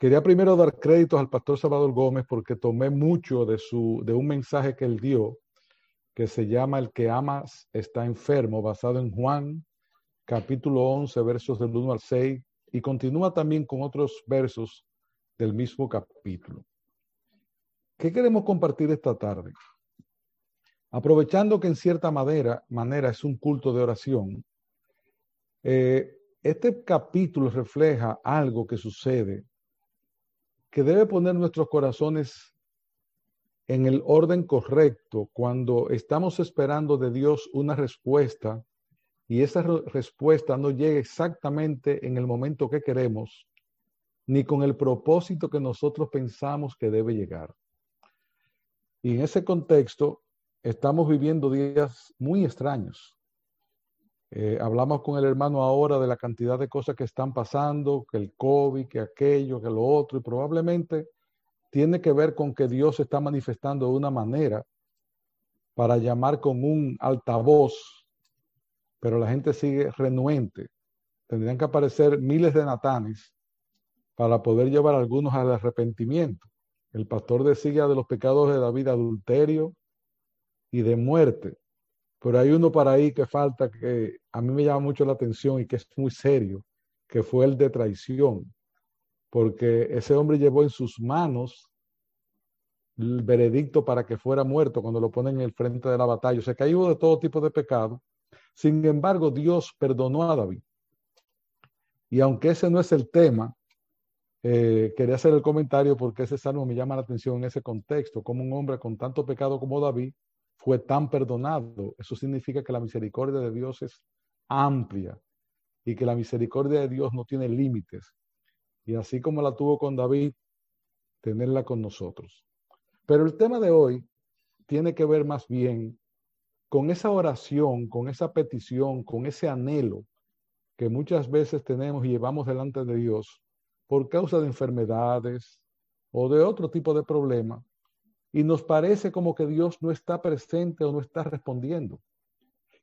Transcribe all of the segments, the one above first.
Quería primero dar créditos al pastor Salvador Gómez porque tomé mucho de, su, de un mensaje que él dio que se llama El que amas está enfermo, basado en Juan capítulo 11, versos del 1 al 6, y continúa también con otros versos del mismo capítulo. ¿Qué queremos compartir esta tarde? Aprovechando que en cierta manera, manera es un culto de oración, eh, este capítulo refleja algo que sucede que debe poner nuestros corazones en el orden correcto cuando estamos esperando de Dios una respuesta y esa respuesta no llega exactamente en el momento que queremos, ni con el propósito que nosotros pensamos que debe llegar. Y en ese contexto estamos viviendo días muy extraños. Eh, hablamos con el hermano ahora de la cantidad de cosas que están pasando, que el COVID, que aquello, que lo otro, y probablemente tiene que ver con que Dios está manifestando de una manera para llamar con un altavoz, pero la gente sigue renuente. Tendrían que aparecer miles de natanes para poder llevar a algunos al arrepentimiento. El pastor decía de los pecados de David adulterio y de muerte. Pero hay uno para ahí que falta que a mí me llama mucho la atención y que es muy serio, que fue el de traición, porque ese hombre llevó en sus manos el veredicto para que fuera muerto cuando lo ponen en el frente de la batalla. O sea que de todo tipo de pecado. Sin embargo, Dios perdonó a David. Y aunque ese no es el tema, eh, quería hacer el comentario porque ese salmo me llama la atención en ese contexto, como un hombre con tanto pecado como David fue tan perdonado. Eso significa que la misericordia de Dios es amplia y que la misericordia de Dios no tiene límites. Y así como la tuvo con David, tenerla con nosotros. Pero el tema de hoy tiene que ver más bien con esa oración, con esa petición, con ese anhelo que muchas veces tenemos y llevamos delante de Dios por causa de enfermedades o de otro tipo de problema y nos parece como que Dios no está presente o no está respondiendo.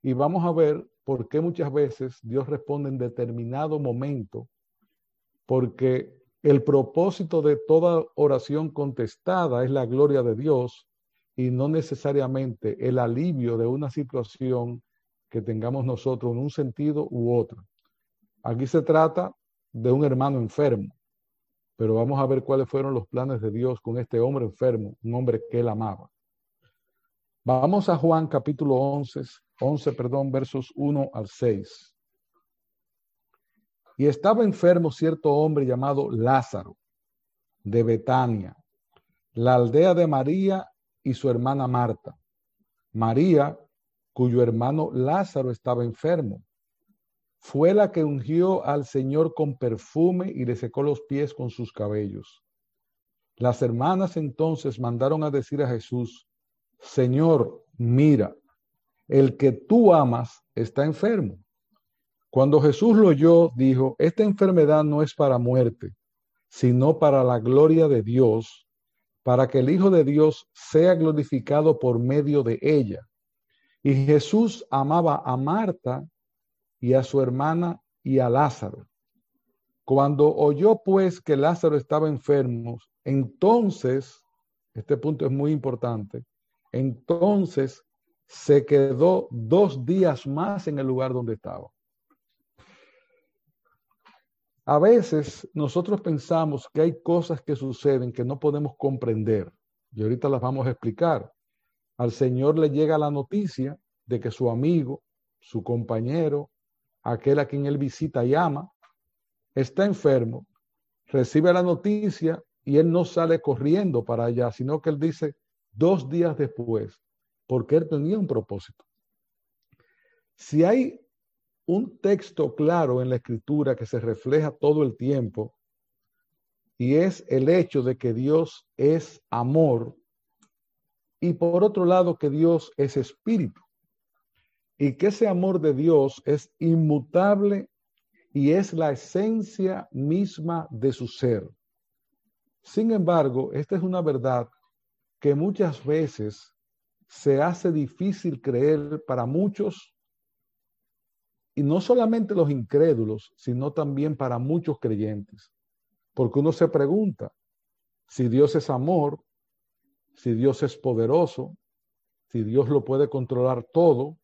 Y vamos a ver por qué muchas veces Dios responde en determinado momento, porque el propósito de toda oración contestada es la gloria de Dios y no necesariamente el alivio de una situación que tengamos nosotros en un sentido u otro. Aquí se trata de un hermano enfermo pero vamos a ver cuáles fueron los planes de Dios con este hombre enfermo, un hombre que él amaba. Vamos a Juan capítulo 11, 11, perdón, versos 1 al 6. Y estaba enfermo cierto hombre llamado Lázaro, de Betania, la aldea de María y su hermana Marta. María, cuyo hermano Lázaro estaba enfermo fue la que ungió al Señor con perfume y le secó los pies con sus cabellos. Las hermanas entonces mandaron a decir a Jesús, Señor, mira, el que tú amas está enfermo. Cuando Jesús lo oyó, dijo, esta enfermedad no es para muerte, sino para la gloria de Dios, para que el Hijo de Dios sea glorificado por medio de ella. Y Jesús amaba a Marta y a su hermana y a Lázaro. Cuando oyó pues que Lázaro estaba enfermo, entonces, este punto es muy importante, entonces se quedó dos días más en el lugar donde estaba. A veces nosotros pensamos que hay cosas que suceden que no podemos comprender y ahorita las vamos a explicar. Al Señor le llega la noticia de que su amigo, su compañero, aquel a quien él visita y ama, está enfermo, recibe la noticia y él no sale corriendo para allá, sino que él dice dos días después, porque él tenía un propósito. Si hay un texto claro en la escritura que se refleja todo el tiempo, y es el hecho de que Dios es amor, y por otro lado que Dios es espíritu y que ese amor de Dios es inmutable y es la esencia misma de su ser. Sin embargo, esta es una verdad que muchas veces se hace difícil creer para muchos, y no solamente los incrédulos, sino también para muchos creyentes. Porque uno se pregunta si Dios es amor, si Dios es poderoso, si Dios lo puede controlar todo,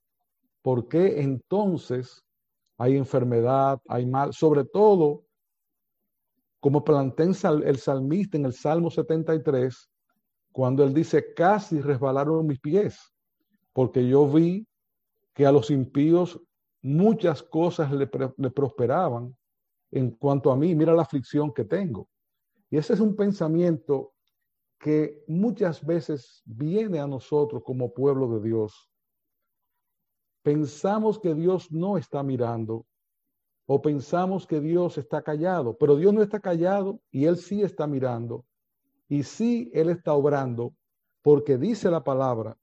¿por qué entonces hay enfermedad, hay mal? Sobre todo, como plantea el salmista en el Salmo 73, cuando él dice, casi resbalaron mis pies, porque yo vi que a los impíos muchas cosas le, prosperaban en cuanto a mí, mira la aflicción que tengo. Y ese es un pensamiento que muchas veces viene a nosotros como pueblo de Dios. Pensamos que Dios no está mirando o pensamos que Dios está callado, pero Dios no está callado y Él sí está mirando y sí, Él está obrando porque dice la palabra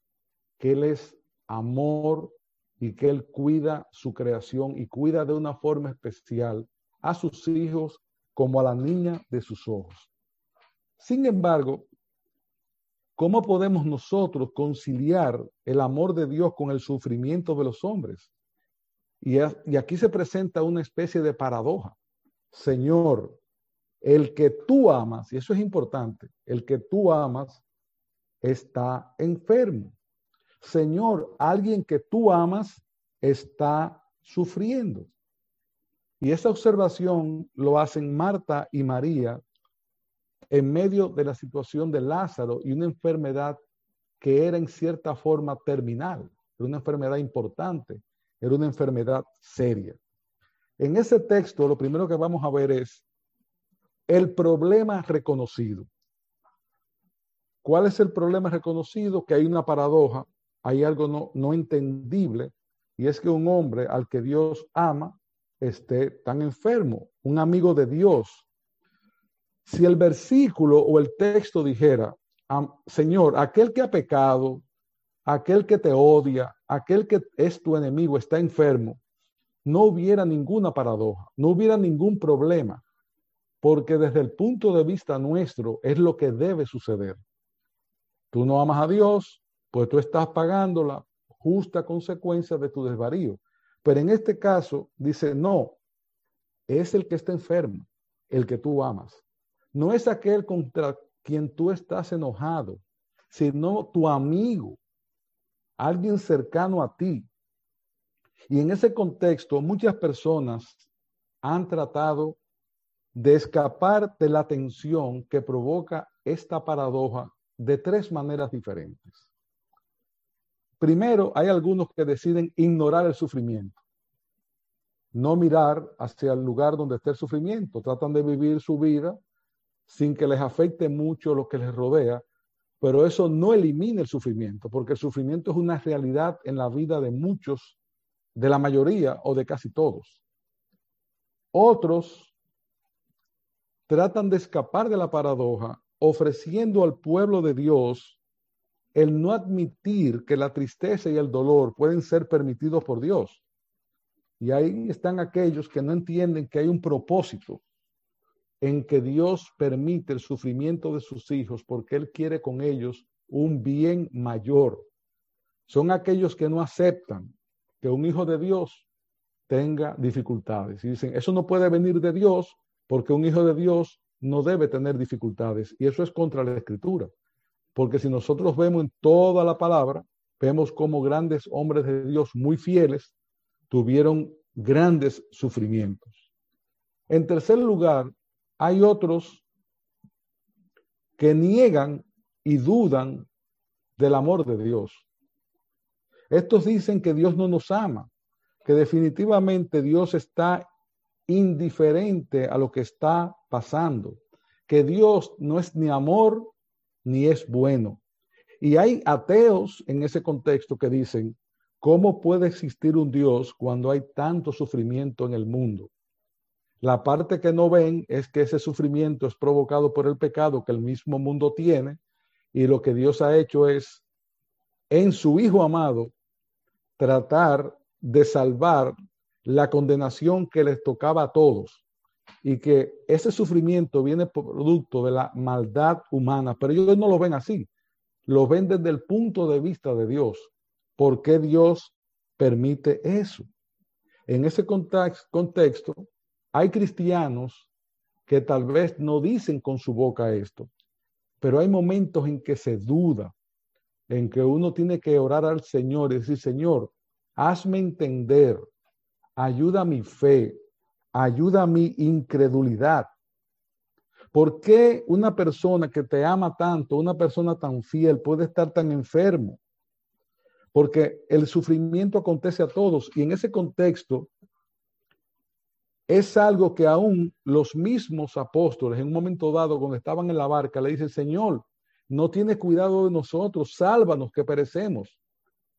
que Él es amor y que Él cuida su creación y cuida de una forma especial a sus hijos como a la niña de sus ojos. Sin embargo, ¿cómo podemos nosotros conciliar el amor de Dios con el sufrimiento de los hombres? Y, aquí se presenta una especie de paradoja. Señor, el que tú amas, y eso es importante, el que tú amas está enfermo. Señor, alguien que tú amas está sufriendo. Y esa observación lo hacen Marta y María en medio de la situación de Lázaro y una enfermedad que era en cierta forma terminal, era una enfermedad importante, era una enfermedad seria. En ese texto lo primero que vamos a ver es el problema reconocido. ¿Cuál es el problema reconocido? Que hay una paradoja, hay algo no, no entendible, y es que un hombre al que Dios ama esté tan enfermo, un amigo de Dios. Si el versículo o el texto dijera, Señor, aquel que ha pecado, aquel que te odia, aquel que es tu enemigo está enfermo, no hubiera ninguna paradoja, no hubiera ningún problema porque desde el punto de vista nuestro es lo que debe suceder. Tú no amas a Dios, pues tú estás pagando la justa consecuencia de tu desvarío. Pero en este caso dice, no, es el que está enfermo, el que tú amas. No es aquel contra quien tú estás enojado, sino tu amigo, alguien cercano a ti. Y en ese contexto, muchas personas han tratado de escapar de la tensión que provoca esta paradoja de tres maneras diferentes. Primero, hay algunos que deciden ignorar el sufrimiento, no mirar hacia el lugar donde está el sufrimiento, tratan de vivir su vida sin que les afecte mucho lo que les rodea, pero eso no elimina el sufrimiento, porque el sufrimiento es una realidad en la vida de muchos, de la mayoría o de casi todos. Otros tratan de escapar de la paradoja ofreciendo al pueblo de Dios el no admitir que la tristeza y el dolor pueden ser permitidos por Dios. Y ahí están aquellos que no entienden que hay un propósito en que Dios permite el sufrimiento de sus hijos porque Él quiere con ellos un bien mayor. Son aquellos que no aceptan que un hijo de Dios tenga dificultades. Y dicen, eso no puede venir de Dios porque un hijo de Dios no debe tener dificultades y eso es contra la escritura. Porque si nosotros vemos en toda la palabra, vemos como grandes hombres de Dios muy fieles tuvieron grandes sufrimientos. En tercer lugar, hay otros que niegan y dudan del amor de Dios. Estos dicen que Dios no nos ama, que definitivamente Dios está indiferente a lo que está pasando, que Dios no es ni amor ni es bueno. Y hay ateos en ese contexto que dicen, ¿cómo puede existir un Dios cuando hay tanto sufrimiento en el mundo? La parte que no ven es que ese sufrimiento es provocado por el pecado que el mismo mundo tiene y lo que Dios ha hecho es, en su Hijo amado, tratar de salvar la condenación que les tocaba a todos y que ese sufrimiento viene producto de la maldad humana, pero ellos no lo ven así, lo ven desde el punto de vista de Dios. ¿Por qué Dios permite eso? En ese contexto hay cristianos que tal vez no dicen con su boca esto, pero hay momentos en que se duda, en que uno tiene que orar al Señor y decir, Señor, hazme entender, ayuda mi fe, ayuda mi incredulidad. ¿Por qué una persona que te ama tanto, una persona tan fiel, puede estar tan enfermo? Porque el sufrimiento acontece a todos y en ese contexto es algo que aún los mismos apóstoles en un momento dado cuando estaban en la barca le dicen, Señor, no tienes cuidado de nosotros, sálvanos que perecemos.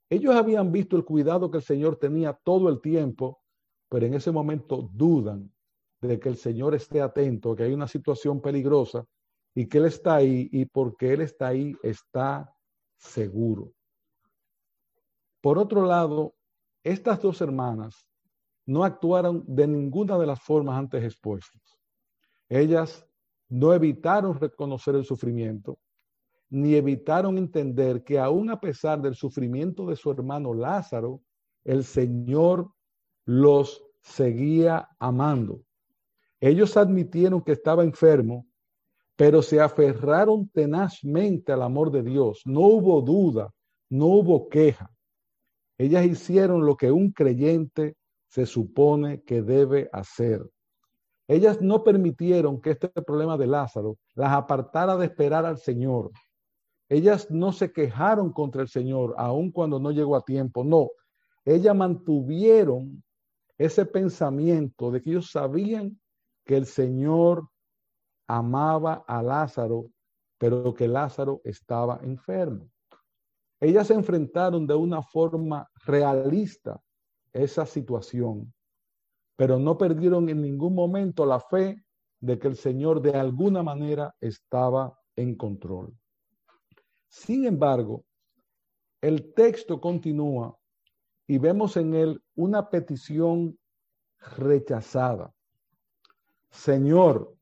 Ellos habían visto el cuidado que el Señor tenía todo el tiempo, pero en ese momento dudan de que el Señor esté atento, que hay una situación peligrosa y que Él está ahí y porque Él está ahí está seguro. Por otro lado, estas dos hermanas no actuaron de ninguna de las formas antes expuestas. Ellas no evitaron reconocer el sufrimiento, ni evitaron entender que aún a pesar del sufrimiento de su hermano Lázaro, el Señor los seguía amando. Ellos admitieron que estaba enfermo, pero se aferraron tenazmente al amor de Dios. No hubo duda, no hubo queja. Ellas hicieron lo que un creyente se supone que debe hacer. Ellas no permitieron que este problema de Lázaro las apartara de esperar al Señor. Ellas no se quejaron contra el Señor, aun cuando no llegó a tiempo. No, ellas mantuvieron ese pensamiento de que ellos sabían que el Señor amaba a Lázaro, pero que Lázaro estaba enfermo. Ellas se enfrentaron de una forma realista esa situación, pero no perdieron en ningún momento la fe de que el Señor de alguna manera estaba en control. Sin embargo, el texto continúa y vemos en él una petición rechazada. Señor,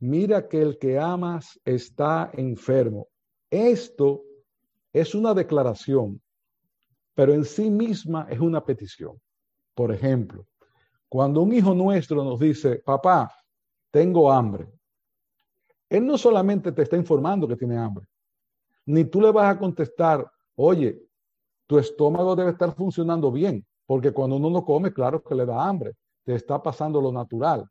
mira que el que amas está enfermo. Esto es una declaración pero en sí misma es una petición. Por ejemplo, cuando un hijo nuestro nos dice, papá, tengo hambre, él no solamente te está informando que tiene hambre, ni tú le vas a contestar, oye, tu estómago debe estar funcionando bien, porque cuando uno no come, claro que le da hambre, te está pasando lo natural,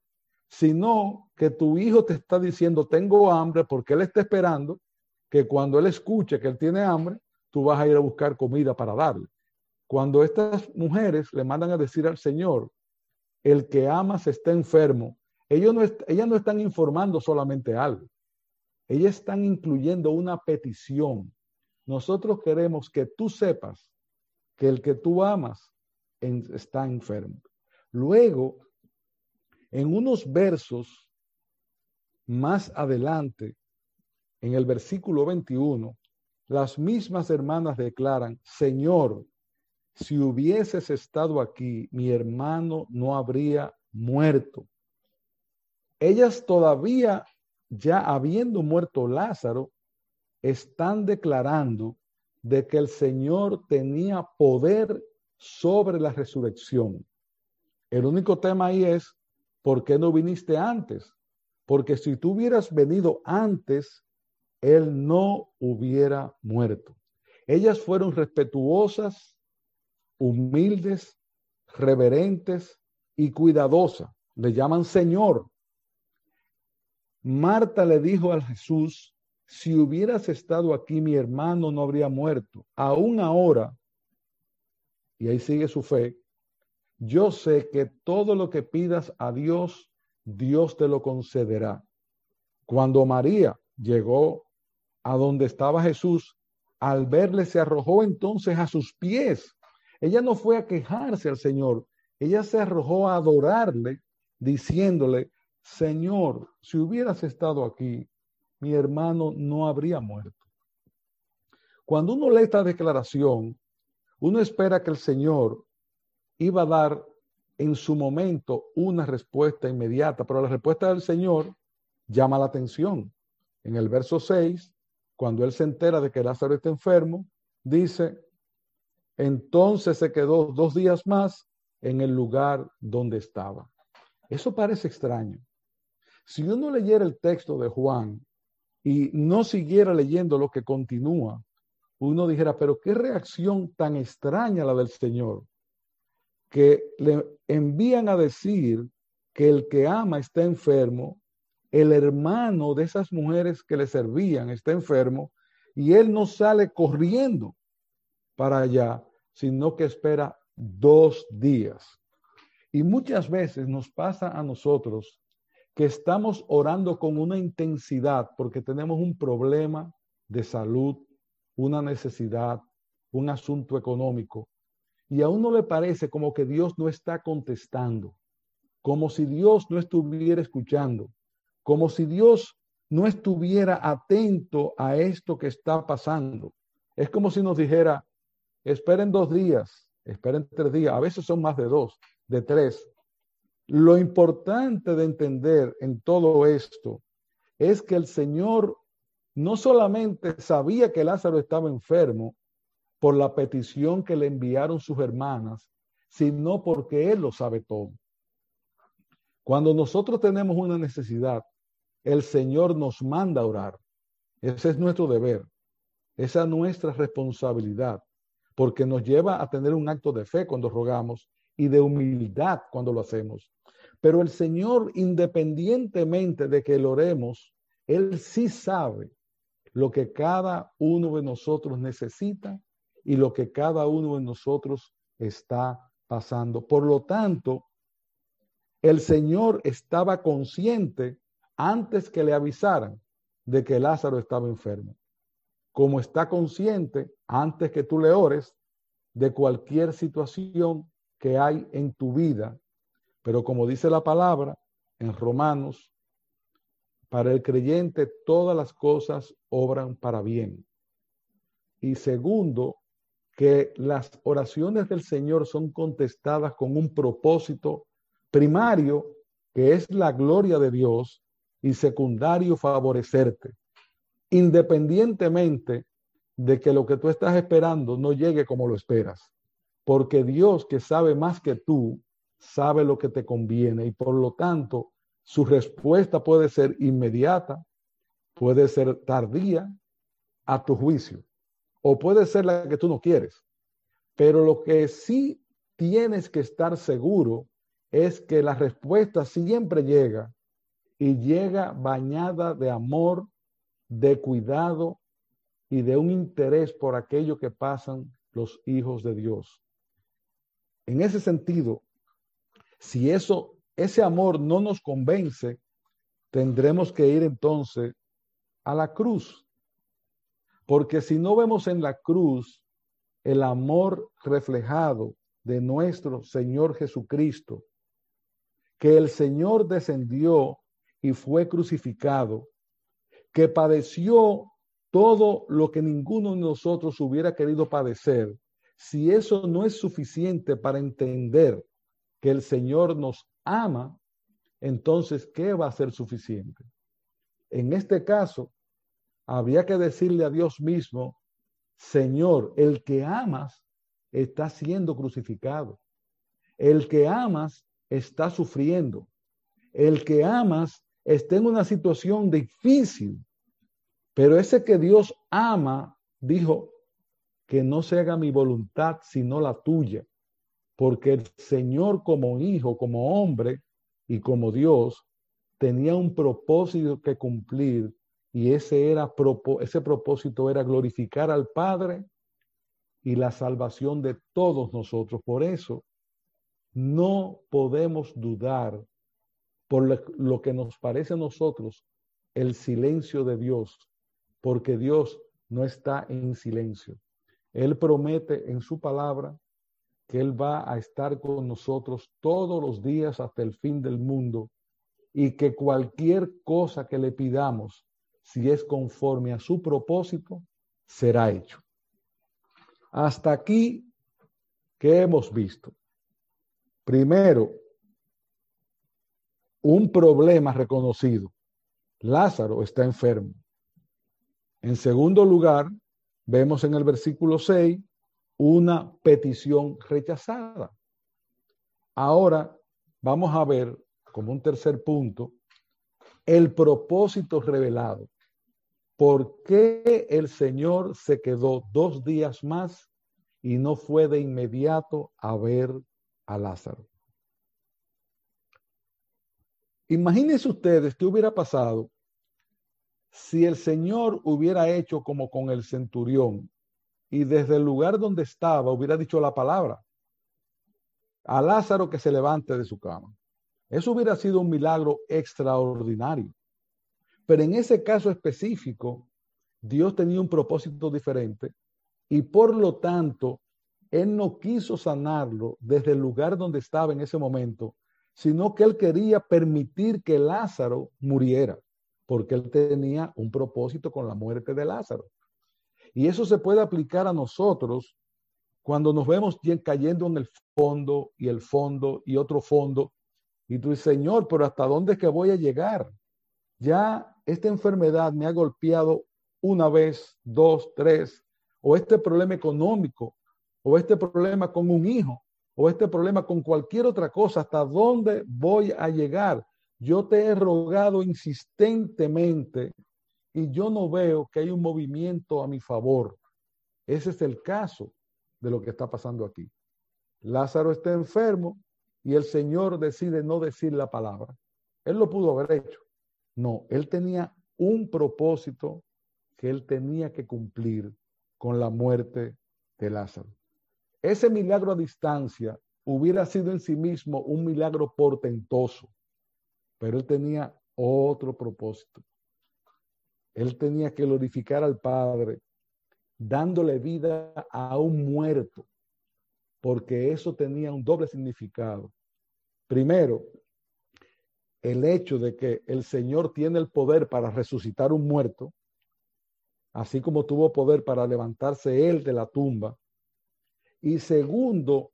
sino que tu hijo te está diciendo, tengo hambre, porque él está esperando que cuando él escuche que él tiene hambre, tú vas a ir a buscar comida para darle. Cuando estas mujeres le mandan a decir al Señor, el que amas está enfermo, ellos no ellas no están informando solamente algo, ellas están incluyendo una petición. Nosotros queremos que tú sepas que el que tú amas está enfermo. Luego, en unos versos más adelante, en el versículo 21, las mismas hermanas declaran, Señor, si hubieses estado aquí, mi hermano no habría muerto. Ellas todavía, ya habiendo muerto Lázaro, están declarando de que el Señor tenía poder sobre la resurrección. El único tema ahí es, ¿por qué no viniste antes? Porque si tú hubieras venido antes, Él no hubiera muerto. Ellas fueron respetuosas humildes, reverentes y cuidadosas. Le llaman Señor. Marta le dijo a Jesús, si hubieras estado aquí, mi hermano no habría muerto. Aún ahora, y ahí sigue su fe, yo sé que todo lo que pidas a Dios, Dios te lo concederá. Cuando María llegó a donde estaba Jesús, al verle se arrojó entonces a sus pies ella no fue a quejarse al Señor, ella se arrojó a adorarle, diciéndole, Señor, si hubieras estado aquí, mi hermano no habría muerto. Cuando uno lee esta declaración, uno espera que el Señor iba a dar en su momento una respuesta inmediata, pero la respuesta del Señor llama la atención. En el verso 6, cuando él se entera de que Lázaro está enfermo, dice, entonces se quedó dos días más en el lugar donde estaba. Eso parece extraño. Si uno leyera el texto de Juan y no siguiera leyendo lo que continúa, uno dijera, pero qué reacción tan extraña la del Señor, que le envían a decir que el que ama está enfermo, el hermano de esas mujeres que le servían está enfermo, y él no sale corriendo para allá, sino que espera dos días. Y muchas veces nos pasa a nosotros que estamos orando con una intensidad porque tenemos un problema de salud, una necesidad, un asunto económico, y a uno le parece como que Dios no está contestando, como si Dios no estuviera escuchando, como si Dios no estuviera atento a esto que está pasando. Es como si nos dijera, esperen dos días, esperen tres días, a veces son más de dos, de tres, lo importante de entender en todo esto es que el Señor no solamente sabía que Lázaro estaba enfermo por la petición que le enviaron sus hermanas, sino porque Él lo sabe todo. Cuando nosotros tenemos una necesidad, el Señor nos manda orar. Ese es nuestro deber. Esa es nuestra responsabilidad, porque nos lleva a tener un acto de fe cuando rogamos y de humildad cuando lo hacemos. Pero el Señor, independientemente de que lo oremos, Él sí sabe lo que cada uno de nosotros necesita y lo que cada uno de nosotros está pasando. Por lo tanto, el Señor estaba consciente antes que le avisaran de que Lázaro estaba enfermo. Como está consciente antes que tú le ores de cualquier situación que hay en tu vida pero como dice la palabra en Romanos, para el creyente todas las cosas obran para bien. Y segundo, que las oraciones del Señor son contestadas con un propósito primario, que es la gloria de Dios, y secundario, favorecerte, independientemente de que lo que tú estás esperando no llegue como lo esperas. Porque Dios, que sabe más que tú, sabe lo que te conviene y por lo tanto su respuesta puede ser inmediata, puede ser tardía a tu juicio o puede ser la que tú no quieres. Pero lo que sí tienes que estar seguro es que la respuesta siempre llega y llega bañada de amor, de cuidado y de un interés por aquello que pasan los hijos de Dios. En ese sentido, si eso, ese amor no nos convence, tendremos que ir entonces a la cruz. Porque si no vemos en la cruz el amor reflejado de nuestro Señor Jesucristo, que el Señor descendió y fue crucificado, que padeció todo lo que ninguno de nosotros hubiera querido padecer, si eso no es suficiente para entender que el Señor nos ama, entonces, ¿qué va a ser suficiente? En este caso, había que decirle a Dios mismo, Señor, el que amas está siendo crucificado. El que amas está sufriendo. El que amas está en una situación difícil. Pero ese que Dios ama dijo que no se haga mi voluntad sino la tuya porque el Señor como hijo, como hombre y como Dios tenía un propósito que cumplir y ese, era, ese propósito era glorificar al Padre y la salvación de todos nosotros. Por eso no podemos dudar por lo que nos parece a nosotros el silencio de Dios, porque Dios no está en silencio. Él promete en su palabra que Él va a estar con nosotros todos los días hasta el fin del mundo y que cualquier cosa que le pidamos, si es conforme a su propósito, será hecho. Hasta aquí, ¿qué hemos visto? Primero, un problema reconocido. Lázaro está enfermo. En segundo lugar, vemos en el versículo 6 una petición rechazada. Ahora vamos a ver como un tercer punto el propósito revelado. ¿Por qué el Señor se quedó dos días más y no fue de inmediato a ver a Lázaro? Imagínense ustedes qué hubiera pasado si el Señor hubiera hecho como con el centurión y desde el lugar donde estaba hubiera dicho la palabra a Lázaro que se levante de su cama. Eso hubiera sido un milagro extraordinario. Pero en ese caso específico, Dios tenía un propósito diferente y por lo tanto, Él no quiso sanarlo desde el lugar donde estaba en ese momento, sino que Él quería permitir que Lázaro muriera, porque Él tenía un propósito con la muerte de Lázaro. Y eso se puede aplicar a nosotros cuando nos vemos cayendo en el fondo y el fondo y otro fondo y tú dices, Señor, pero ¿hasta dónde es que voy a llegar? Ya esta enfermedad me ha golpeado una vez, dos, tres, o este problema económico, o este problema con un hijo, o este problema con cualquier otra cosa, ¿hasta dónde voy a llegar? Yo te he rogado insistentemente y yo no veo que hay un movimiento a mi favor. Ese es el caso de lo que está pasando aquí. Lázaro está enfermo, y el Señor decide no decir la palabra. Él lo pudo haber hecho. No, él tenía un propósito que él tenía que cumplir con la muerte de Lázaro. Ese milagro a distancia hubiera sido en sí mismo un milagro portentoso, pero él tenía otro propósito. Él tenía que glorificar al Padre dándole vida a un muerto porque eso tenía un doble significado. Primero, el hecho de que el Señor tiene el poder para resucitar un muerto, así como tuvo poder para levantarse él de la tumba. Y segundo,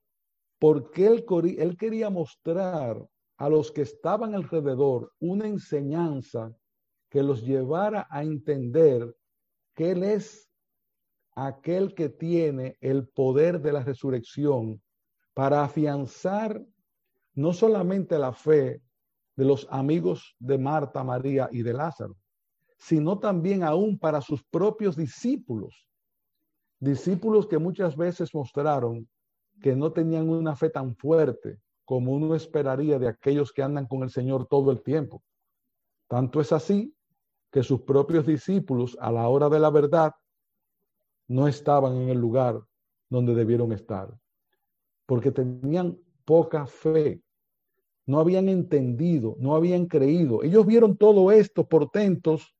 porque él, él quería mostrar a los que estaban alrededor una enseñanza que los llevara a entender que Él es aquel que tiene el poder de la resurrección para afianzar no solamente la fe de los amigos de Marta, María y de Lázaro, sino también aún para sus propios discípulos. Discípulos que muchas veces mostraron que no tenían una fe tan fuerte como uno esperaría de aquellos que andan con el Señor todo el tiempo. Tanto es así que sus propios discípulos a la hora de la verdad no estaban en el lugar donde debieron estar, porque tenían poca fe, no habían entendido, no habían creído. Ellos vieron todo esto portentos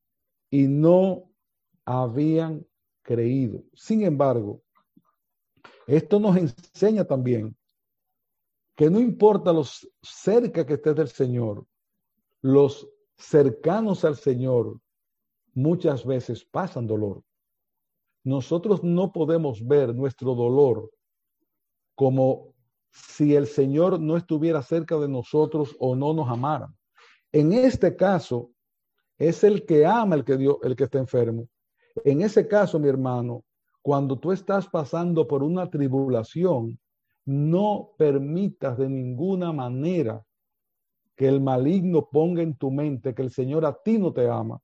y no habían creído. Sin embargo, esto nos enseña también que no importa los cerca que estés del Señor, los cercanos al Señor muchas veces pasan dolor nosotros no podemos ver nuestro dolor como si el Señor no estuviera cerca de nosotros o no nos amara. En este caso, es el que ama el que, dio, el que está enfermo. En ese caso, mi hermano, cuando tú estás pasando por una tribulación, no permitas de ninguna manera que el maligno ponga en tu mente que el Señor a ti no te ama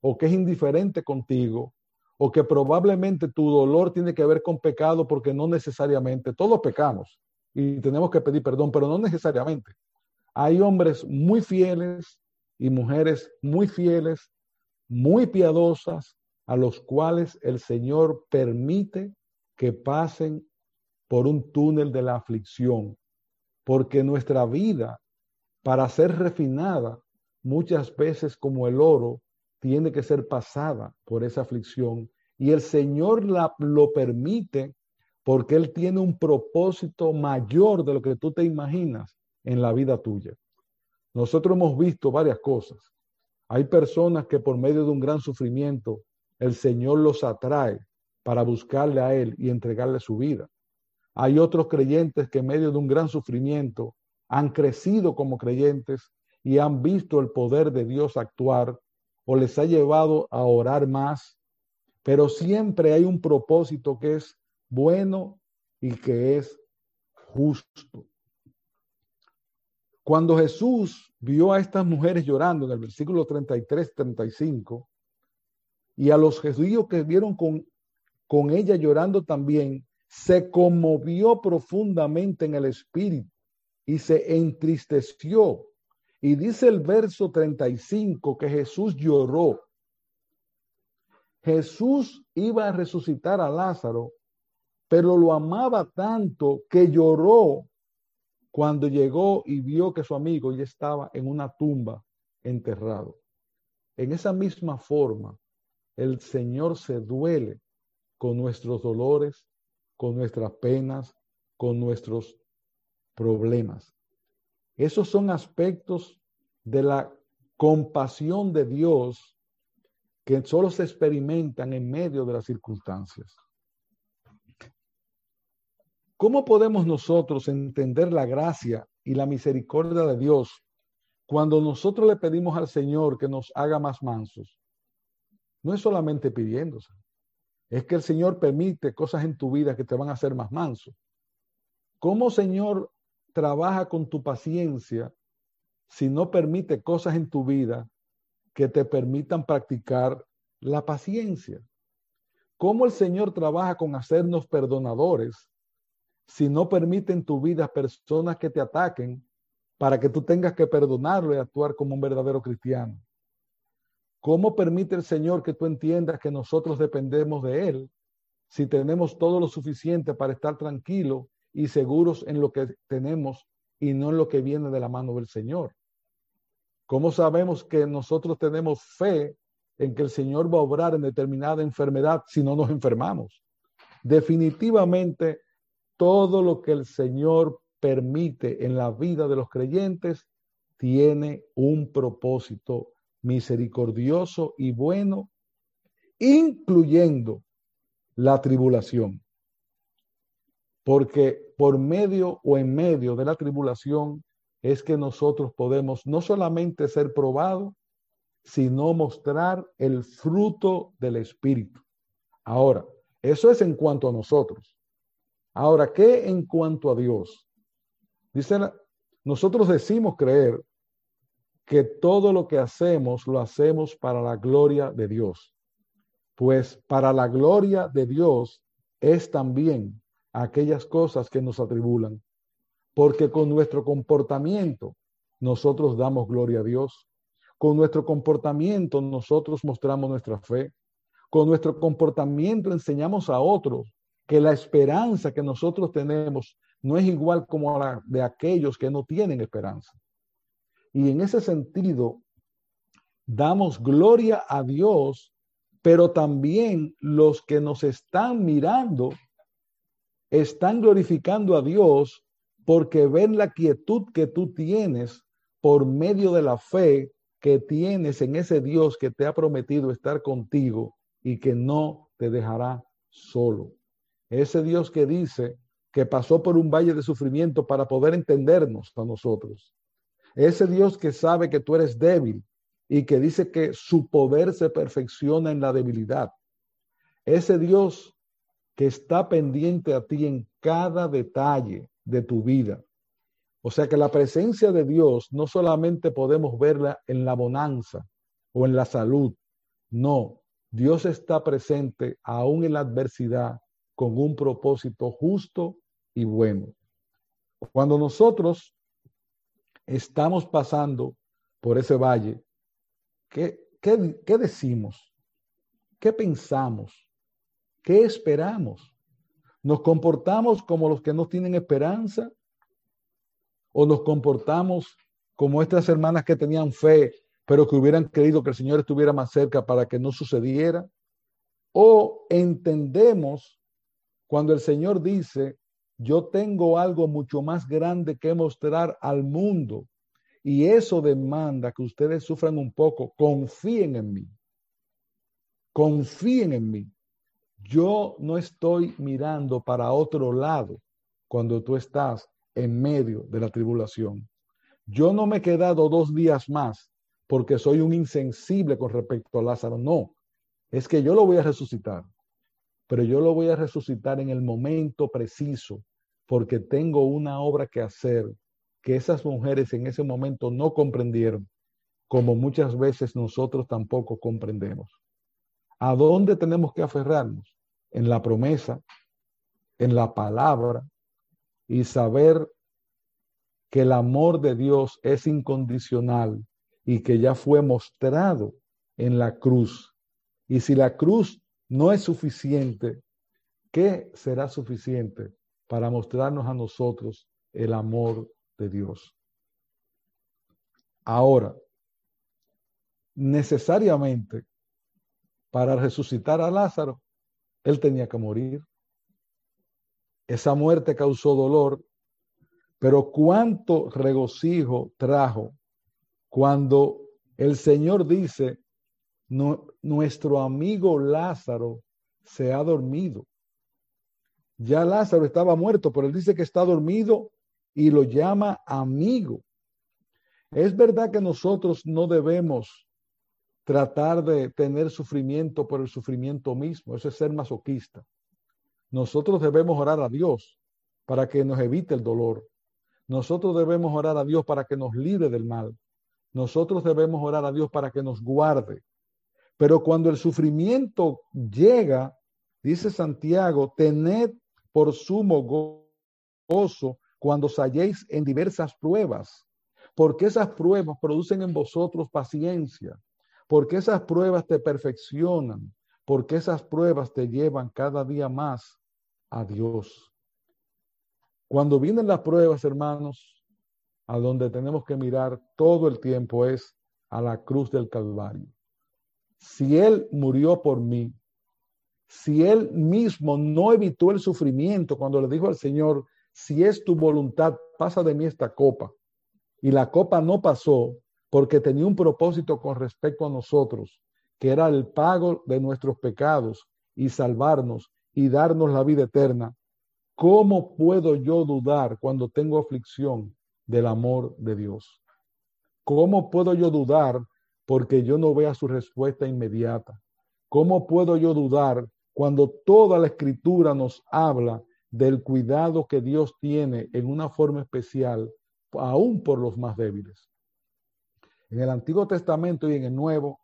o que es indiferente contigo o que probablemente tu dolor tiene que ver con pecado porque no necesariamente, todos pecamos y tenemos que pedir perdón, pero no necesariamente. Hay hombres muy fieles y mujeres muy fieles, muy piadosas, a los cuales el Señor permite que pasen por un túnel de la aflicción, porque nuestra vida, para ser refinada, muchas veces como el oro, tiene que ser pasada por esa aflicción y el Señor la, lo permite porque Él tiene un propósito mayor de lo que tú te imaginas en la vida tuya. Nosotros hemos visto varias cosas. Hay personas que por medio de un gran sufrimiento el Señor los atrae para buscarle a Él y entregarle su vida. Hay otros creyentes que en medio de un gran sufrimiento han crecido como creyentes y han visto el poder de Dios actuar o les ha llevado a orar más, pero siempre hay un propósito que es bueno y que es justo. Cuando Jesús vio a estas mujeres llorando en el versículo 33, 35, y a los judíos que vieron con, con ella llorando también, se conmovió profundamente en el espíritu y se entristeció. Y dice el verso 35 que Jesús lloró. Jesús iba a resucitar a Lázaro, pero lo amaba tanto que lloró cuando llegó y vio que su amigo ya estaba en una tumba enterrado. En esa misma forma, el Señor se duele con nuestros dolores, con nuestras penas, con nuestros problemas. Esos son aspectos de la compasión de Dios que solo se experimentan en medio de las circunstancias. ¿Cómo podemos nosotros entender la gracia y la misericordia de Dios cuando nosotros le pedimos al Señor que nos haga más mansos? No es solamente pidiéndose, es que el Señor permite cosas en tu vida que te van a hacer más manso. ¿Cómo, Señor, trabaja con tu paciencia si no permite cosas en tu vida que te permitan practicar la paciencia? ¿Cómo el Señor trabaja con hacernos perdonadores si no permite en tu vida personas que te ataquen para que tú tengas que perdonarlo y actuar como un verdadero cristiano? ¿Cómo permite el Señor que tú entiendas que nosotros dependemos de Él si tenemos todo lo suficiente para estar tranquilos y seguros en lo que tenemos y no en lo que viene de la mano del Señor? ¿Cómo sabemos que nosotros tenemos fe en que el Señor va a obrar en determinada enfermedad si no nos enfermamos? Definitivamente todo lo que el Señor permite en la vida de los creyentes tiene un propósito misericordioso y bueno, incluyendo la tribulación. Porque por medio o en medio de la tribulación es que nosotros podemos no solamente ser probados, sino mostrar el fruto del Espíritu. Ahora, eso es en cuanto a nosotros. Ahora, ¿qué en cuanto a Dios? Dice, nosotros decimos creer que todo lo que hacemos lo hacemos para la gloria de Dios. Pues para la gloria de Dios es también aquellas cosas que nos atribulan. Porque con nuestro comportamiento nosotros damos gloria a Dios. Con nuestro comportamiento nosotros mostramos nuestra fe. Con nuestro comportamiento enseñamos a otros que la esperanza que nosotros tenemos no es igual como la de aquellos que no tienen esperanza. Y en ese sentido, damos gloria a Dios, pero también los que nos están mirando están glorificando a Dios porque ven la quietud que tú tienes por medio de la fe que tienes en ese Dios que te ha prometido estar contigo y que no te dejará solo. Ese Dios que dice que pasó por un valle de sufrimiento para poder entendernos a nosotros. Ese Dios que sabe que tú eres débil y que dice que su poder se perfecciona en la debilidad. Ese Dios que está pendiente a ti en cada detalle de tu vida. O sea que la presencia de Dios no solamente podemos verla en la bonanza o en la salud, no, Dios está presente aún en la adversidad con un propósito justo y bueno. Cuando nosotros estamos pasando por ese valle, ¿qué, qué, qué decimos? ¿Qué pensamos? ¿Qué esperamos? ¿Nos comportamos como los que no tienen esperanza? ¿O nos comportamos como estas hermanas que tenían fe, pero que hubieran creído que el Señor estuviera más cerca para que no sucediera? ¿O entendemos cuando el Señor dice, yo tengo algo mucho más grande que mostrar al mundo y eso demanda que ustedes sufran un poco, confíen en mí, confíen en mí. Yo no estoy mirando para otro lado cuando tú estás en medio de la tribulación. Yo no me he quedado dos días más porque soy un insensible con respecto a Lázaro. No, es que yo lo voy a resucitar pero yo lo voy a resucitar en el momento preciso, porque tengo una obra que hacer que esas mujeres en ese momento no comprendieron, como muchas veces nosotros tampoco comprendemos. ¿A dónde tenemos que aferrarnos? En la promesa, en la palabra y saber que el amor de Dios es incondicional y que ya fue mostrado en la cruz. Y si la cruz no es suficiente, ¿qué será suficiente para mostrarnos a nosotros el amor de Dios? Ahora, necesariamente, para resucitar a Lázaro, él tenía que morir. Esa muerte causó dolor, pero cuánto regocijo trajo cuando el Señor dice, nuestro amigo Lázaro se ha dormido. Ya Lázaro estaba muerto, pero él dice que está dormido y lo llama amigo. Es verdad que nosotros no debemos tratar de tener sufrimiento por el sufrimiento mismo, eso es ser masoquista. Nosotros debemos orar a Dios para que nos evite el dolor. Nosotros debemos orar a Dios para que nos libre del mal. Nosotros debemos orar a Dios para que nos guarde. Pero cuando el sufrimiento llega, dice Santiago, tened por sumo gozo cuando os halléis en diversas pruebas, porque esas pruebas producen en vosotros paciencia, porque esas pruebas te perfeccionan, porque esas pruebas te llevan cada día más a Dios. Cuando vienen las pruebas, hermanos, a donde tenemos que mirar todo el tiempo es a la cruz del Calvario si Él murió por mí, si Él mismo no evitó el sufrimiento cuando le dijo al Señor, si es tu voluntad, pasa de mí esta copa. Y la copa no pasó porque tenía un propósito con respecto a nosotros, que era el pago de nuestros pecados y salvarnos y darnos la vida eterna. ¿Cómo puedo yo dudar cuando tengo aflicción del amor de Dios? ¿Cómo puedo yo dudar porque yo no vea su respuesta inmediata? ¿Cómo puedo yo dudar cuando toda la escritura nos habla del cuidado que Dios tiene en una forma especial, aún por los más débiles? En el Antiguo Testamento y en el Nuevo,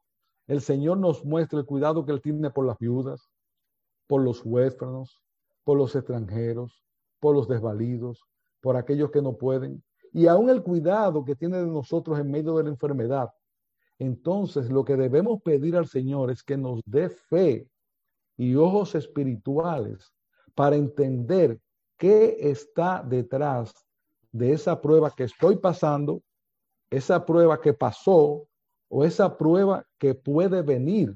el Señor nos muestra el cuidado que Él tiene por las viudas, por los huérfanos, por los extranjeros, por los desvalidos, por aquellos que no pueden, y aún el cuidado que tiene de nosotros en medio de la enfermedad, entonces lo que debemos pedir al Señor es que nos dé fe y ojos espirituales para entender qué está detrás de esa prueba que estoy pasando, esa prueba que pasó o esa prueba que puede venir.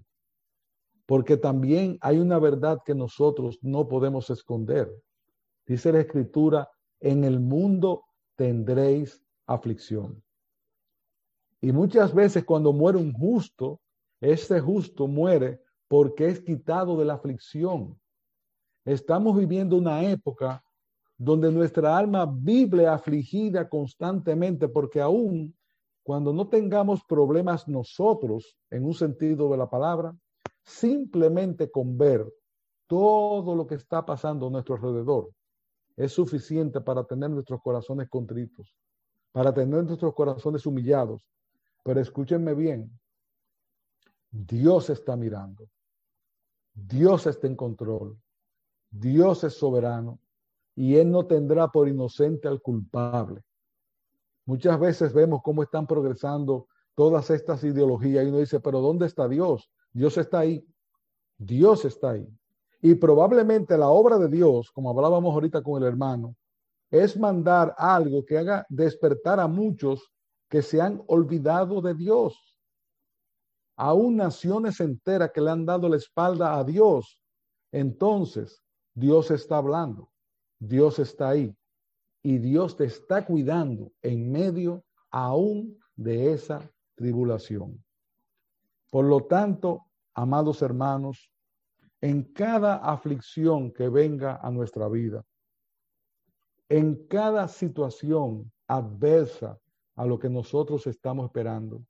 Porque también hay una verdad que nosotros no podemos esconder. Dice la escritura, en el mundo tendréis aflicción. Y muchas veces cuando muere un justo, ese justo muere porque es quitado de la aflicción. Estamos viviendo una época donde nuestra alma vive afligida constantemente porque aún cuando no tengamos problemas nosotros, en un sentido de la palabra, simplemente con ver todo lo que está pasando a nuestro alrededor es suficiente para tener nuestros corazones contritos, para tener nuestros corazones humillados, pero escúchenme bien, Dios está mirando, Dios está en control, Dios es soberano y Él no tendrá por inocente al culpable. Muchas veces vemos cómo están progresando todas estas ideologías y uno dice, pero ¿dónde está Dios? Dios está ahí, Dios está ahí. Y probablemente la obra de Dios, como hablábamos ahorita con el hermano, es mandar algo que haga despertar a muchos que se han olvidado de Dios. Aún naciones enteras que le han dado la espalda a Dios. Entonces, Dios está hablando, Dios está ahí y Dios te está cuidando en medio aún de esa tribulación. Por lo tanto, amados hermanos, en cada aflicción que venga a nuestra vida, en cada situación adversa a lo que nosotros estamos esperando.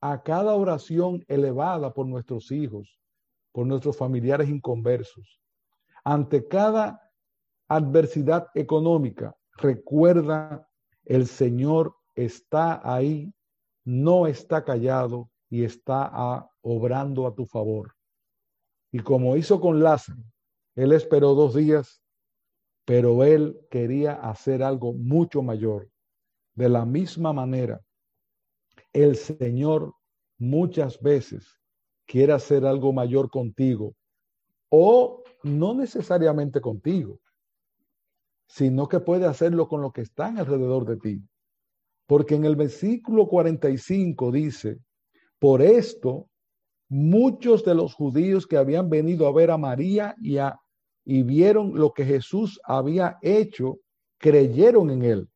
A cada oración elevada por nuestros hijos, por nuestros familiares inconversos. Ante cada adversidad económica, recuerda el Señor está ahí, no está callado y está obrando a tu favor. Y como hizo con Lázaro, él esperó dos días, pero él quería hacer algo mucho mayor. De la misma manera, el Señor muchas veces quiere hacer algo mayor contigo o no necesariamente contigo, sino que puede hacerlo con lo que están alrededor de ti. Porque en el versículo 45 dice, por esto muchos de los judíos que habían venido a ver a María y, y vieron lo que Jesús había hecho, creyeron en él.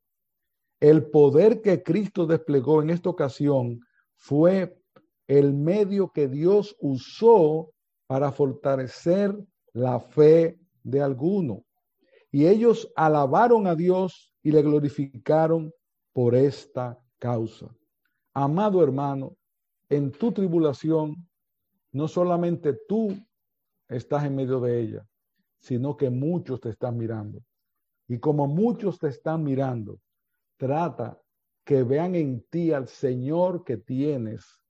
El poder que Cristo desplegó en esta ocasión fue el medio que Dios usó para fortalecer la fe de alguno. Y ellos alabaron a Dios y le glorificaron por esta causa. Amado hermano, en tu tribulación, no solamente tú estás en medio de ella, sino que muchos te están mirando. Y como muchos te están mirando, trata que vean en ti al Señor que tienes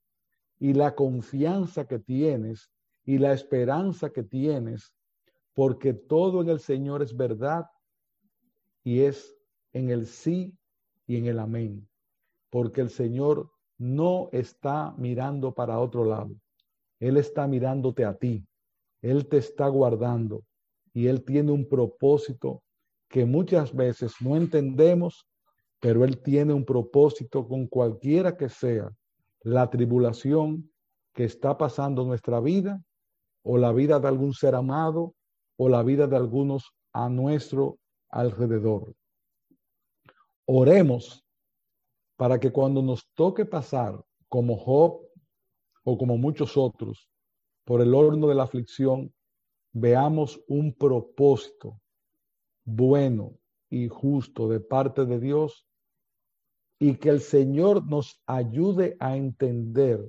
y la confianza que tienes y la esperanza que tienes, porque todo en el Señor es verdad y es en el sí y en el amén, porque el Señor no está mirando para otro lado, Él está mirándote a ti, Él te está guardando y Él tiene un propósito que muchas veces no entendemos, pero Él tiene un propósito con cualquiera que sea la tribulación que está pasando nuestra vida o la vida de algún ser amado o la vida de algunos a nuestro alrededor. Oremos para que cuando nos toque pasar como Job o como muchos otros por el horno de la aflicción, veamos un propósito bueno y justo de parte de Dios y que el Señor nos ayude a entender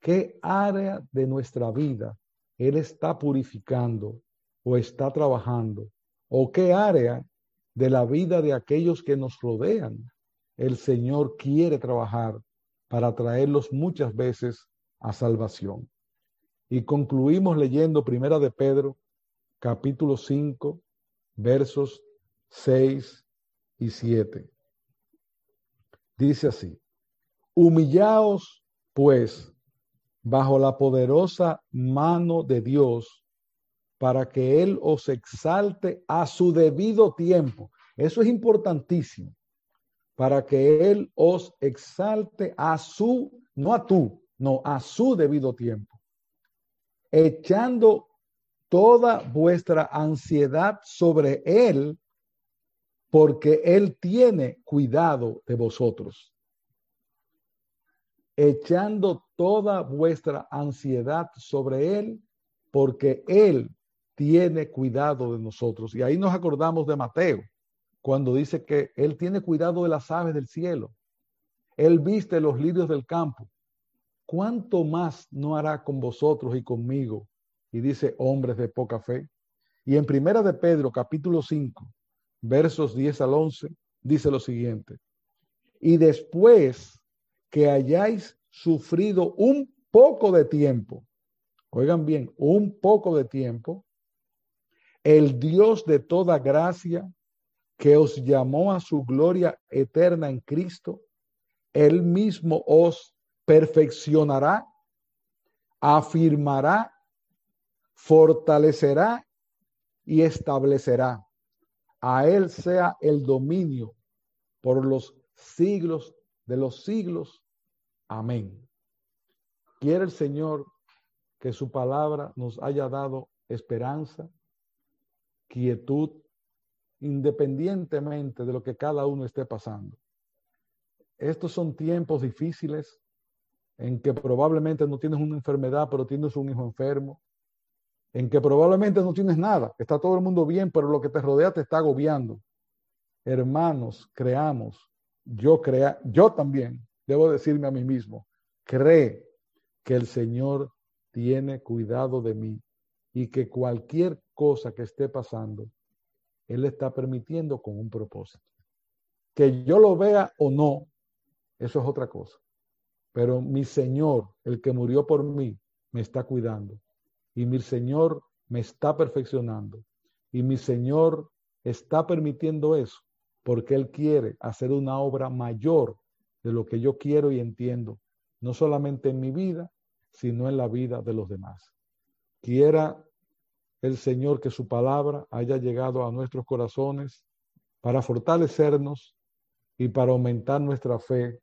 qué área de nuestra vida Él está purificando o está trabajando, o qué área de la vida de aquellos que nos rodean el Señor quiere trabajar para traerlos muchas veces a salvación. Y concluimos leyendo Primera de Pedro, capítulo 5, versos 6 y 7. Dice así, humillaos pues bajo la poderosa mano de Dios para que Él os exalte a su debido tiempo. Eso es importantísimo, para que Él os exalte a su, no a tú, no, a su debido tiempo, echando toda vuestra ansiedad sobre Él, porque Él tiene cuidado de vosotros. Echando toda vuestra ansiedad sobre Él, porque Él tiene cuidado de nosotros. Y ahí nos acordamos de Mateo, cuando dice que Él tiene cuidado de las aves del cielo. Él viste los lirios del campo. ¿Cuánto más no hará con vosotros y conmigo? Y dice, hombres de poca fe. Y en Primera de Pedro, capítulo 5, versos 10 al 11, dice lo siguiente. Y después que hayáis sufrido un poco de tiempo, oigan bien, un poco de tiempo, el Dios de toda gracia, que os llamó a su gloria eterna en Cristo, Él mismo os perfeccionará, afirmará, fortalecerá y establecerá. A Él sea el dominio por los siglos de los siglos. Amén. Quiere el Señor que su palabra nos haya dado esperanza, quietud, independientemente de lo que cada uno esté pasando. Estos son tiempos difíciles en que probablemente no tienes una enfermedad, pero tienes un hijo enfermo, en que probablemente no tienes nada, está todo el mundo bien, pero lo que te rodea te está agobiando. Hermanos, creamos, yo crea, yo también debo decirme a mí mismo, cree que el Señor tiene cuidado de mí y que cualquier cosa que esté pasando, Él está permitiendo con un propósito. que yo lo vea o no, eso es otra cosa. Pero mi Señor, el que murió por mí, me está cuidando. Y mi Señor me está perfeccionando. Y mi Señor está permitiendo eso porque Él quiere hacer una obra mayor de lo que yo quiero y entiendo, no solamente en mi vida, sino en la vida de los demás. Quiera el Señor que su palabra haya llegado a nuestros corazones para fortalecernos y para aumentar nuestra fe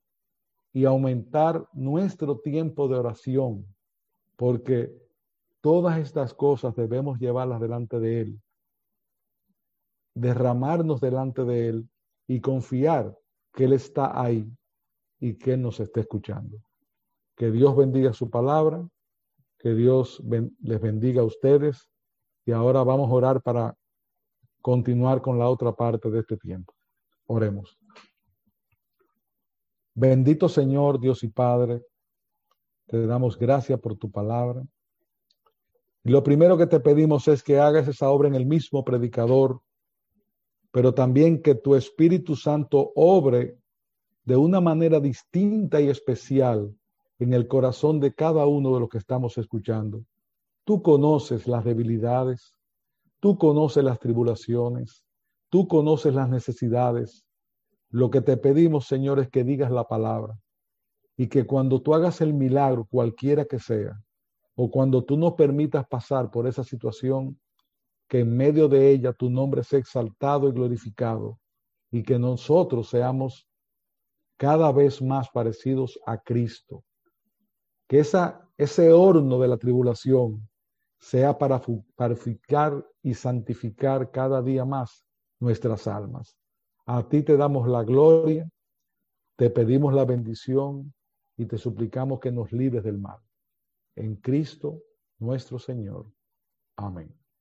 y aumentar nuestro tiempo de oración, porque todas estas cosas debemos llevarlas delante de Él, derramarnos delante de Él y confiar que Él está ahí y que Él nos está escuchando. Que Dios bendiga su palabra, que Dios les bendiga a ustedes y ahora vamos a orar para continuar con la otra parte de este tiempo. Oremos. Bendito Señor, Dios y Padre, te damos gracias por tu palabra. Lo primero que te pedimos es que hagas esa obra en el mismo predicador, pero también que tu Espíritu Santo obre de una manera distinta y especial en el corazón de cada uno de los que estamos escuchando. Tú conoces las debilidades, tú conoces las tribulaciones, tú conoces las necesidades. Lo que te pedimos, Señor, es que digas la palabra y que cuando tú hagas el milagro, cualquiera que sea, o cuando tú nos permitas pasar por esa situación, que en medio de ella tu nombre sea exaltado y glorificado y que nosotros seamos cada vez más parecidos a Cristo. Que esa, ese horno de la tribulación sea para purificar y santificar cada día más nuestras almas. A ti te damos la gloria, te pedimos la bendición y te suplicamos que nos libres del mal. En Cristo nuestro Señor. Amén.